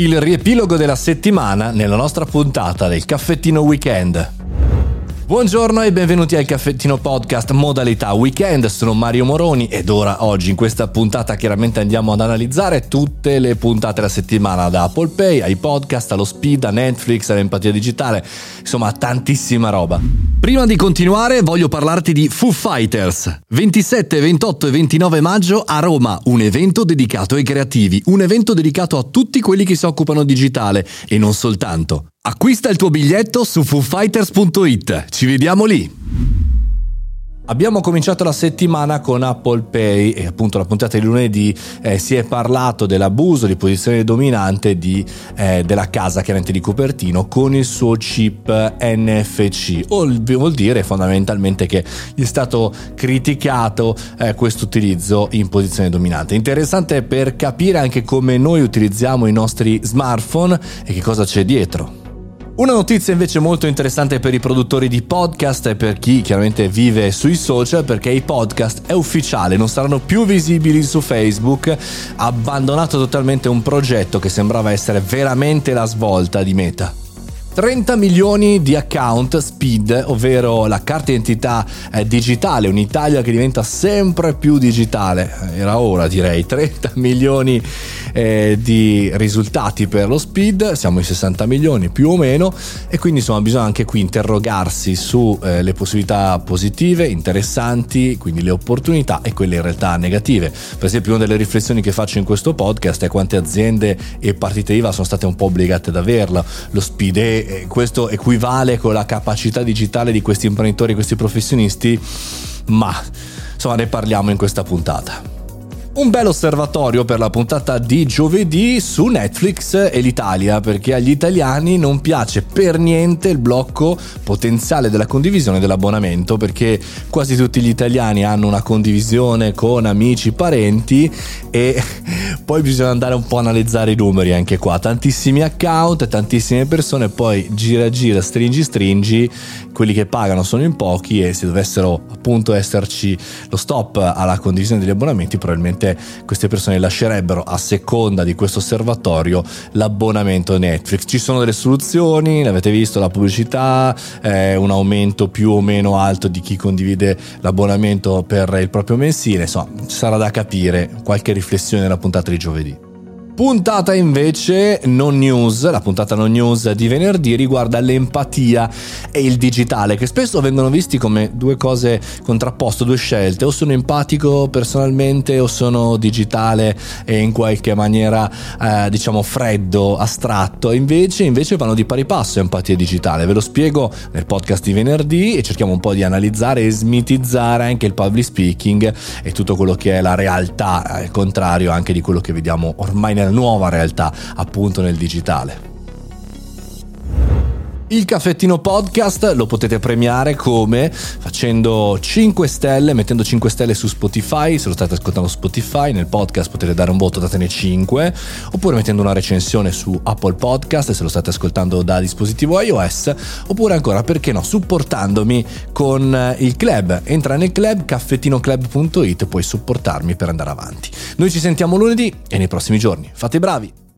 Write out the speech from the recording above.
Il riepilogo della settimana nella nostra puntata del caffettino weekend. Buongiorno e benvenuti al caffettino podcast modalità weekend, sono Mario Moroni ed ora oggi in questa puntata chiaramente andiamo ad analizzare tutte le puntate della settimana da Apple Pay ai podcast, allo speed, a Netflix, all'empatia digitale, insomma tantissima roba. Prima di continuare voglio parlarti di Foo Fighters. 27, 28 e 29 maggio a Roma, un evento dedicato ai creativi, un evento dedicato a tutti quelli che si occupano digitale e non soltanto. Acquista il tuo biglietto su foofighters.it. Ci vediamo lì. Abbiamo cominciato la settimana con Apple Pay e appunto la puntata di lunedì eh, si è parlato dell'abuso di posizione dominante di, eh, della casa chiaramente di Cupertino con il suo chip NFC. Vuol dire fondamentalmente che gli è stato criticato eh, questo utilizzo in posizione dominante. Interessante per capire anche come noi utilizziamo i nostri smartphone e che cosa c'è dietro. Una notizia invece molto interessante per i produttori di podcast e per chi chiaramente vive sui social perché i podcast è ufficiale, non saranno più visibili su Facebook, abbandonato totalmente un progetto che sembrava essere veramente la svolta di Meta. 30 milioni di account SPID, ovvero la carta identità eh, digitale, un'Italia che diventa sempre più digitale, era ora direi, 30 milioni eh, di risultati per lo SPID, siamo ai 60 milioni più o meno e quindi insomma bisogna anche qui interrogarsi sulle eh, possibilità positive, interessanti, quindi le opportunità e quelle in realtà negative. Per esempio una delle riflessioni che faccio in questo podcast è quante aziende e partite IVA sono state un po' obbligate ad averla, lo SPID è e questo equivale con la capacità digitale di questi imprenditori, questi professionisti, ma insomma ne parliamo in questa puntata. Un bel osservatorio per la puntata di giovedì su Netflix e l'Italia, perché agli italiani non piace per niente il blocco potenziale della condivisione dell'abbonamento, perché quasi tutti gli italiani hanno una condivisione con amici, parenti e poi bisogna andare un po' a analizzare i numeri anche qua. Tantissimi account, tantissime persone, poi gira gira, stringi stringi, quelli che pagano sono in pochi e se dovessero appunto esserci lo stop alla condivisione degli abbonamenti probabilmente probabilmente queste persone lascerebbero a seconda di questo osservatorio l'abbonamento Netflix. Ci sono delle soluzioni, l'avete visto, la pubblicità, eh, un aumento più o meno alto di chi condivide l'abbonamento per il proprio mensile, insomma, sarà da capire qualche riflessione nella puntata di giovedì. Puntata invece non news, la puntata non news di venerdì riguarda l'empatia e il digitale, che spesso vengono visti come due cose contrapposte, due scelte, o sono empatico personalmente o sono digitale e in qualche maniera eh, diciamo freddo, astratto, invece, invece vanno di pari passo empatia e digitale. Ve lo spiego nel podcast di venerdì e cerchiamo un po' di analizzare e smitizzare anche il public speaking e tutto quello che è la realtà, al contrario anche di quello che vediamo ormai nella nuova realtà appunto nel digitale. Il caffettino podcast lo potete premiare come facendo 5 stelle, mettendo 5 stelle su Spotify, se lo state ascoltando su Spotify, nel podcast potete dare un voto, datene 5, oppure mettendo una recensione su Apple Podcast se lo state ascoltando da dispositivo iOS, oppure ancora perché no, supportandomi con il club. Entra nel club caffettinoclub.it, puoi supportarmi per andare avanti. Noi ci sentiamo lunedì e nei prossimi giorni. Fate i bravi!